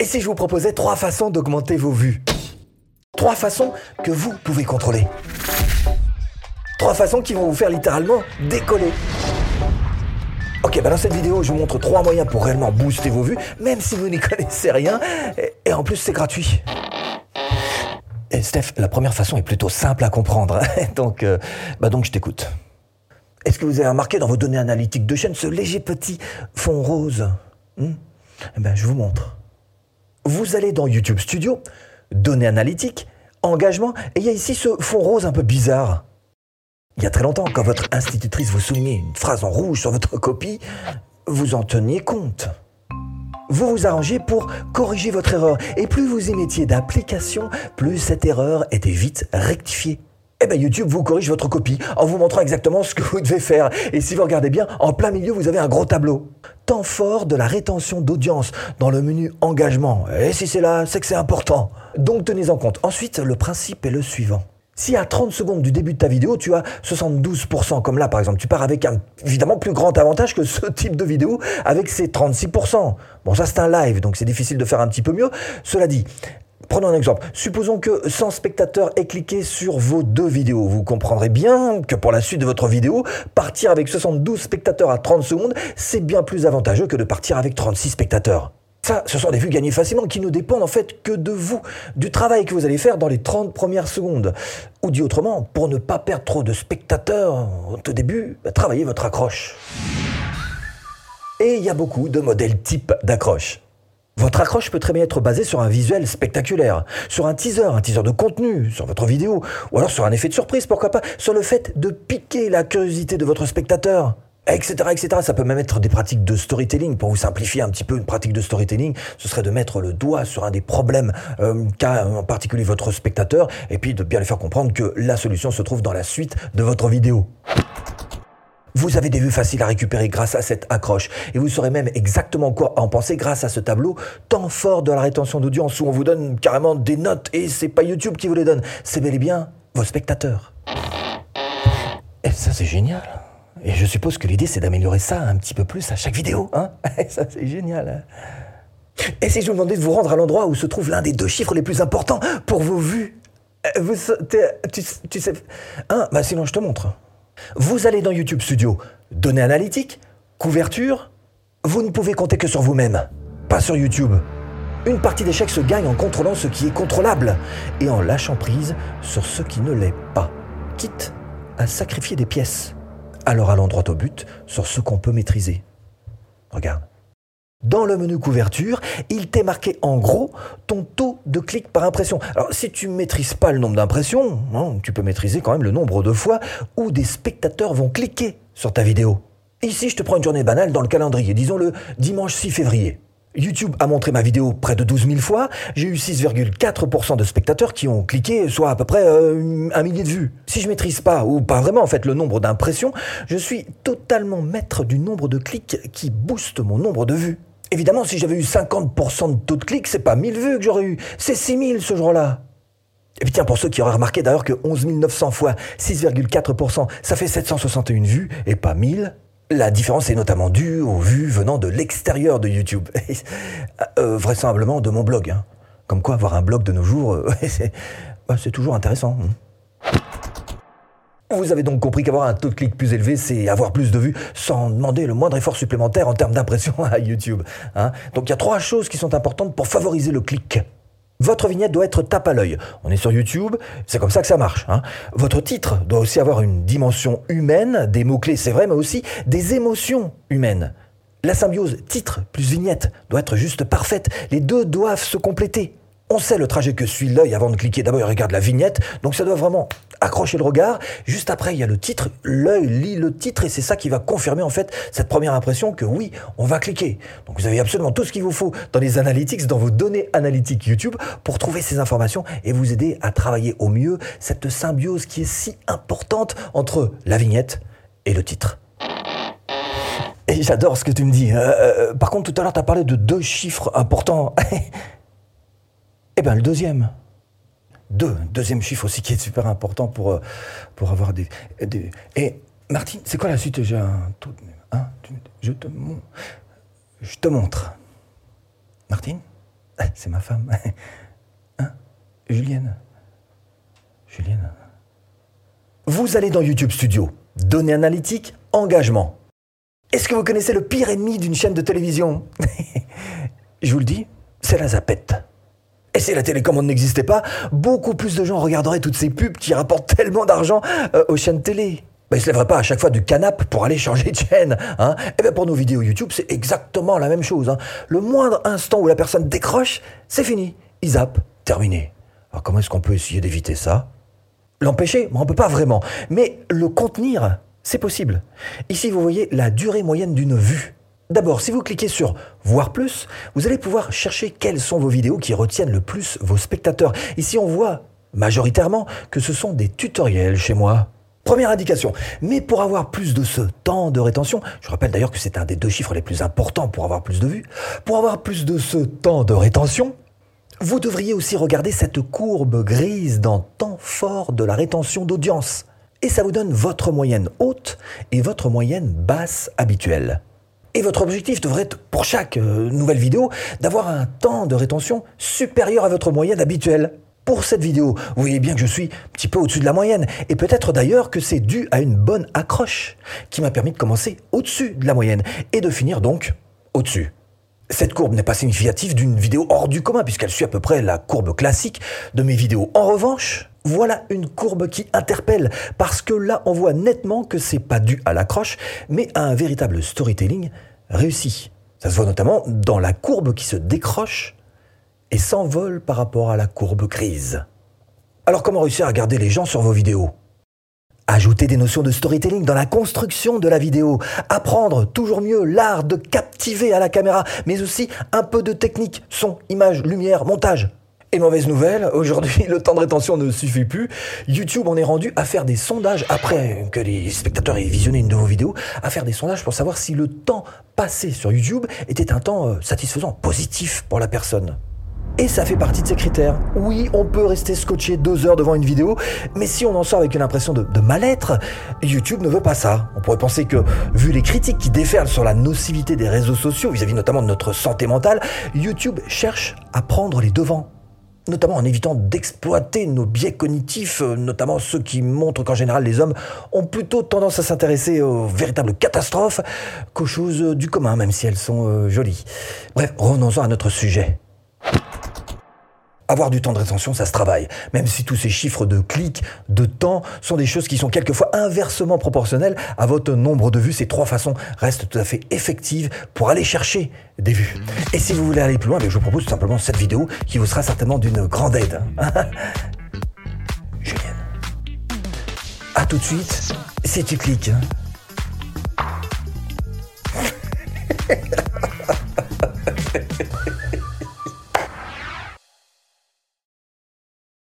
Et si je vous proposais trois façons d'augmenter vos vues? Trois façons que vous pouvez contrôler. Trois façons qui vont vous faire littéralement décoller. Ok, bah dans cette vidéo, je vous montre trois moyens pour réellement booster vos vues, même si vous n'y connaissez rien. Et, en plus, c'est gratuit. Et Steph, la première façon est plutôt simple à comprendre. Hein. donc, euh, bah donc je t'écoute. Est-ce que vous avez remarqué dans vos données analytiques de chaîne ce léger petit fond rose? Hmm? Eh bien, je vous montre. Vous allez dans YouTube Studio, données analytiques, engagement, et il y a ici ce fond rose un peu bizarre. Il y a très longtemps, quand votre institutrice vous soulignait une phrase en rouge sur votre copie, vous en teniez compte. Vous vous arrangez pour corriger votre erreur, et plus vous y mettiez d'application, plus cette erreur était vite rectifiée. Eh bien YouTube vous corrige votre copie en vous montrant exactement ce que vous devez faire. Et si vous regardez bien, en plein milieu, vous avez un gros tableau. Temps fort de la rétention d'audience dans le menu engagement. Et si c'est là, c'est que c'est important. Donc tenez en compte. Ensuite, le principe est le suivant. Si à 30 secondes du début de ta vidéo, tu as 72%, comme là par exemple, tu pars avec un évidemment plus grand avantage que ce type de vidéo avec ses 36%. Bon, ça c'est un live, donc c'est difficile de faire un petit peu mieux. Cela dit, Prenons un exemple. Supposons que 100 spectateurs aient cliqué sur vos deux vidéos. Vous comprendrez bien que pour la suite de votre vidéo, partir avec 72 spectateurs à 30 secondes, c'est bien plus avantageux que de partir avec 36 spectateurs. Ça, ce sont des vues gagnées facilement qui ne dépendent en fait que de vous, du travail que vous allez faire dans les 30 premières secondes. Ou dit autrement, pour ne pas perdre trop de spectateurs au début, travaillez votre accroche. Et il y a beaucoup de modèles type d'accroche. Votre accroche peut très bien être basée sur un visuel spectaculaire, sur un teaser, un teaser de contenu, sur votre vidéo, ou alors sur un effet de surprise, pourquoi pas, sur le fait de piquer la curiosité de votre spectateur etc., etc. Ça peut même être des pratiques de storytelling. Pour vous simplifier un petit peu une pratique de storytelling, ce serait de mettre le doigt sur un des problèmes euh, qu'a en particulier votre spectateur, et puis de bien lui faire comprendre que la solution se trouve dans la suite de votre vidéo. Vous avez des vues faciles à récupérer grâce à cette accroche. Et vous saurez même exactement quoi en penser grâce à ce tableau tant fort de la rétention d'audience où on vous donne carrément des notes et c'est pas YouTube qui vous les donne, c'est bel et bien vos spectateurs. Et ça c'est génial. Et je suppose que l'idée, c'est d'améliorer ça un petit peu plus à chaque vidéo. Hein ça, c'est génial. Hein. Et si je vous demandais de vous rendre à l'endroit où se trouve l'un des deux chiffres les plus importants pour vos vues euh, vous, tu, tu, sais... Hein bah sinon, je te montre. Vous allez dans YouTube Studio, données analytiques, couverture. Vous ne pouvez compter que sur vous-même, pas sur YouTube. Une partie d'échec se gagne en contrôlant ce qui est contrôlable et en lâchant prise sur ce qui ne l'est pas, quitte à sacrifier des pièces alors allons droit au but sur ce qu'on peut maîtriser. Regarde. Dans le menu couverture, il t'est marqué en gros ton taux de clics par impression. Alors si tu ne maîtrises pas le nombre d'impressions, hein, tu peux maîtriser quand même le nombre de fois où des spectateurs vont cliquer sur ta vidéo. Ici, je te prends une journée banale dans le calendrier, disons le dimanche 6 février. YouTube a montré ma vidéo près de 12 000 fois. J'ai eu 6,4% de spectateurs qui ont cliqué, soit à peu près euh, un millier de vues. Si je maîtrise pas, ou pas vraiment en fait, le nombre d'impressions, je suis totalement maître du nombre de clics qui booste mon nombre de vues. Évidemment, si j'avais eu 50% de taux de clics, c'est pas 1000 vues que j'aurais eu, c'est 6000 ce jour-là. Et puis tiens, pour ceux qui auraient remarqué d'ailleurs que 11 900 fois 6,4%, ça fait 761 vues et pas 1000, la différence est notamment due aux vues venant de l'extérieur de YouTube. Euh, vraisemblablement de mon blog. Hein. Comme quoi, avoir un blog de nos jours, euh, c'est toujours intéressant. Hein. Vous avez donc compris qu'avoir un taux de clic plus élevé, c'est avoir plus de vues sans demander le moindre effort supplémentaire en termes d'impression à YouTube. Hein. Donc il y a trois choses qui sont importantes pour favoriser le clic. Votre vignette doit être tape à l'œil. On est sur YouTube, c'est comme ça que ça marche. Hein. Votre titre doit aussi avoir une dimension humaine, des mots-clés c'est vrai, mais aussi des émotions humaines. La symbiose titre plus vignette doit être juste parfaite. Les deux doivent se compléter. On sait le trajet que suit l'œil avant de cliquer. D'abord, il regarde la vignette, donc ça doit vraiment accrocher le regard. Juste après, il y a le titre. L'œil lit le titre et c'est ça qui va confirmer en fait cette première impression que oui, on va cliquer. Donc vous avez absolument tout ce qu'il vous faut dans les analytics, dans vos données analytiques YouTube pour trouver ces informations et vous aider à travailler au mieux cette symbiose qui est si importante entre la vignette et le titre. Et j'adore ce que tu me dis. Euh, euh, par contre, tout à l'heure, tu as parlé de deux chiffres importants. Eh bien, le deuxième. Deux. Deuxième chiffre aussi qui est super important pour, euh, avoir des, Et Martine, c'est quoi la suite J'ai de... Hein je, te, je te montre. Martine? C'est ma femme. Hein? Julienne? Julienne? Vous allez dans YouTube Studio. Données analytiques, engagement. Est-ce que vous connaissez le pire ennemi d'une chaîne de télévision? Je vous le dis, c'est la zapette. Et si la télécommande n'existait pas, beaucoup plus de gens regarderaient toutes ces pubs qui rapportent tellement d'argent euh, aux chaînes télé. Bah, ils se lèveraient pas à chaque fois du canapé pour aller changer de chaîne. Hein. Eh pour nos vidéos YouTube, c'est exactement la même chose. Hein. Le moindre instant où la personne décroche, c'est fini. Ils zappent, terminé. Alors comment est-ce qu'on peut essayer d'éviter ça? L'empêcher? On ne peut pas vraiment. Mais le contenir, c'est possible. Ici, vous voyez la durée moyenne d'une vue. D'abord, si vous cliquez sur Voir plus, vous allez pouvoir chercher quelles sont vos vidéos qui retiennent le plus vos spectateurs. Ici, on voit majoritairement que ce sont des tutoriels chez moi. Première indication. Mais pour avoir plus de ce temps de rétention, je rappelle d'ailleurs que c'est un des deux chiffres les plus importants pour avoir plus de vues, pour avoir plus de ce temps de rétention, vous devriez aussi regarder cette courbe grise dans temps fort de la rétention d'audience. Et ça vous donne votre moyenne haute et votre moyenne basse habituelle. Et votre objectif devrait être, pour chaque euh, nouvelle vidéo, d'avoir un temps de rétention supérieur à votre moyenne habituelle. Pour cette vidéo, vous voyez bien que je suis un petit peu au-dessus de la moyenne, et peut-être d'ailleurs que c'est dû à une bonne accroche, qui m'a permis de commencer au-dessus de la moyenne, et de finir donc au-dessus. Cette courbe n'est pas significative d'une vidéo hors du commun, puisqu'elle suit à peu près la courbe classique de mes vidéos. En revanche, voilà une courbe qui interpelle, parce que là, on voit nettement que c'est pas dû à l'accroche, mais à un véritable storytelling réussi. Ça se voit notamment dans la courbe qui se décroche et s'envole par rapport à la courbe grise. Alors comment réussir à garder les gens sur vos vidéos? Ajouter des notions de storytelling dans la construction de la vidéo. Apprendre toujours mieux l'art de captiver à la caméra, mais aussi un peu de technique, son, image, lumière, montage. Et mauvaise nouvelle, aujourd'hui le temps de rétention ne suffit plus. YouTube en est rendu à faire des sondages, après que les spectateurs aient visionné une de vos vidéos, à faire des sondages pour savoir si le temps passé sur YouTube était un temps euh, satisfaisant, positif pour la personne. Et ça fait partie de ces critères. Oui, on peut rester scotché deux heures devant une vidéo, mais si on en sort avec une impression de, mal-être, YouTube ne veut pas ça. On pourrait penser que, vu les critiques qui déferlent sur la nocivité des réseaux sociaux, vis-à-vis notamment de notre santé mentale, YouTube cherche à prendre les devants notamment en évitant d'exploiter nos biais cognitifs, euh, notamment ceux qui montrent qu'en général les hommes ont plutôt tendance à s'intéresser aux véritables catastrophes qu'aux choses du commun, même si elles sont euh, jolies. Bref, revenons-en à notre sujet. Avoir du temps de rétention, ça se travaille. Même si tous ces chiffres de clics, de temps, sont des choses qui sont quelquefois inversement proportionnelles à votre nombre de vues, ces trois façons restent tout à fait effectives pour aller chercher des vues. Et si vous voulez aller plus loin, ben, je vous propose tout simplement cette vidéo qui vous sera certainement d'une grande aide. Julienne. A tout de suite, si tu cliques.